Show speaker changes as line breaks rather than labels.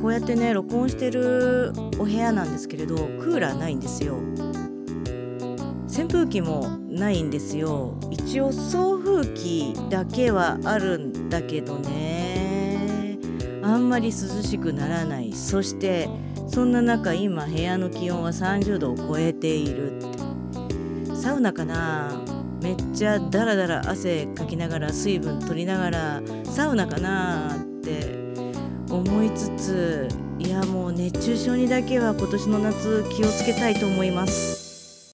こうやってね録音してるお部屋なんですけれどクーラーないんですよ。扇風機もないんですよ。一応送風機だけはあるんだけどね。あんまり涼しくならない。そしてそんな中今部屋の気温は30度を超えている。てサウナかな？めっちゃダラダラ汗かきながら水分取りながらサウナかなって思いつついやもう熱中症にだけは今年の夏気をつけたいと思います。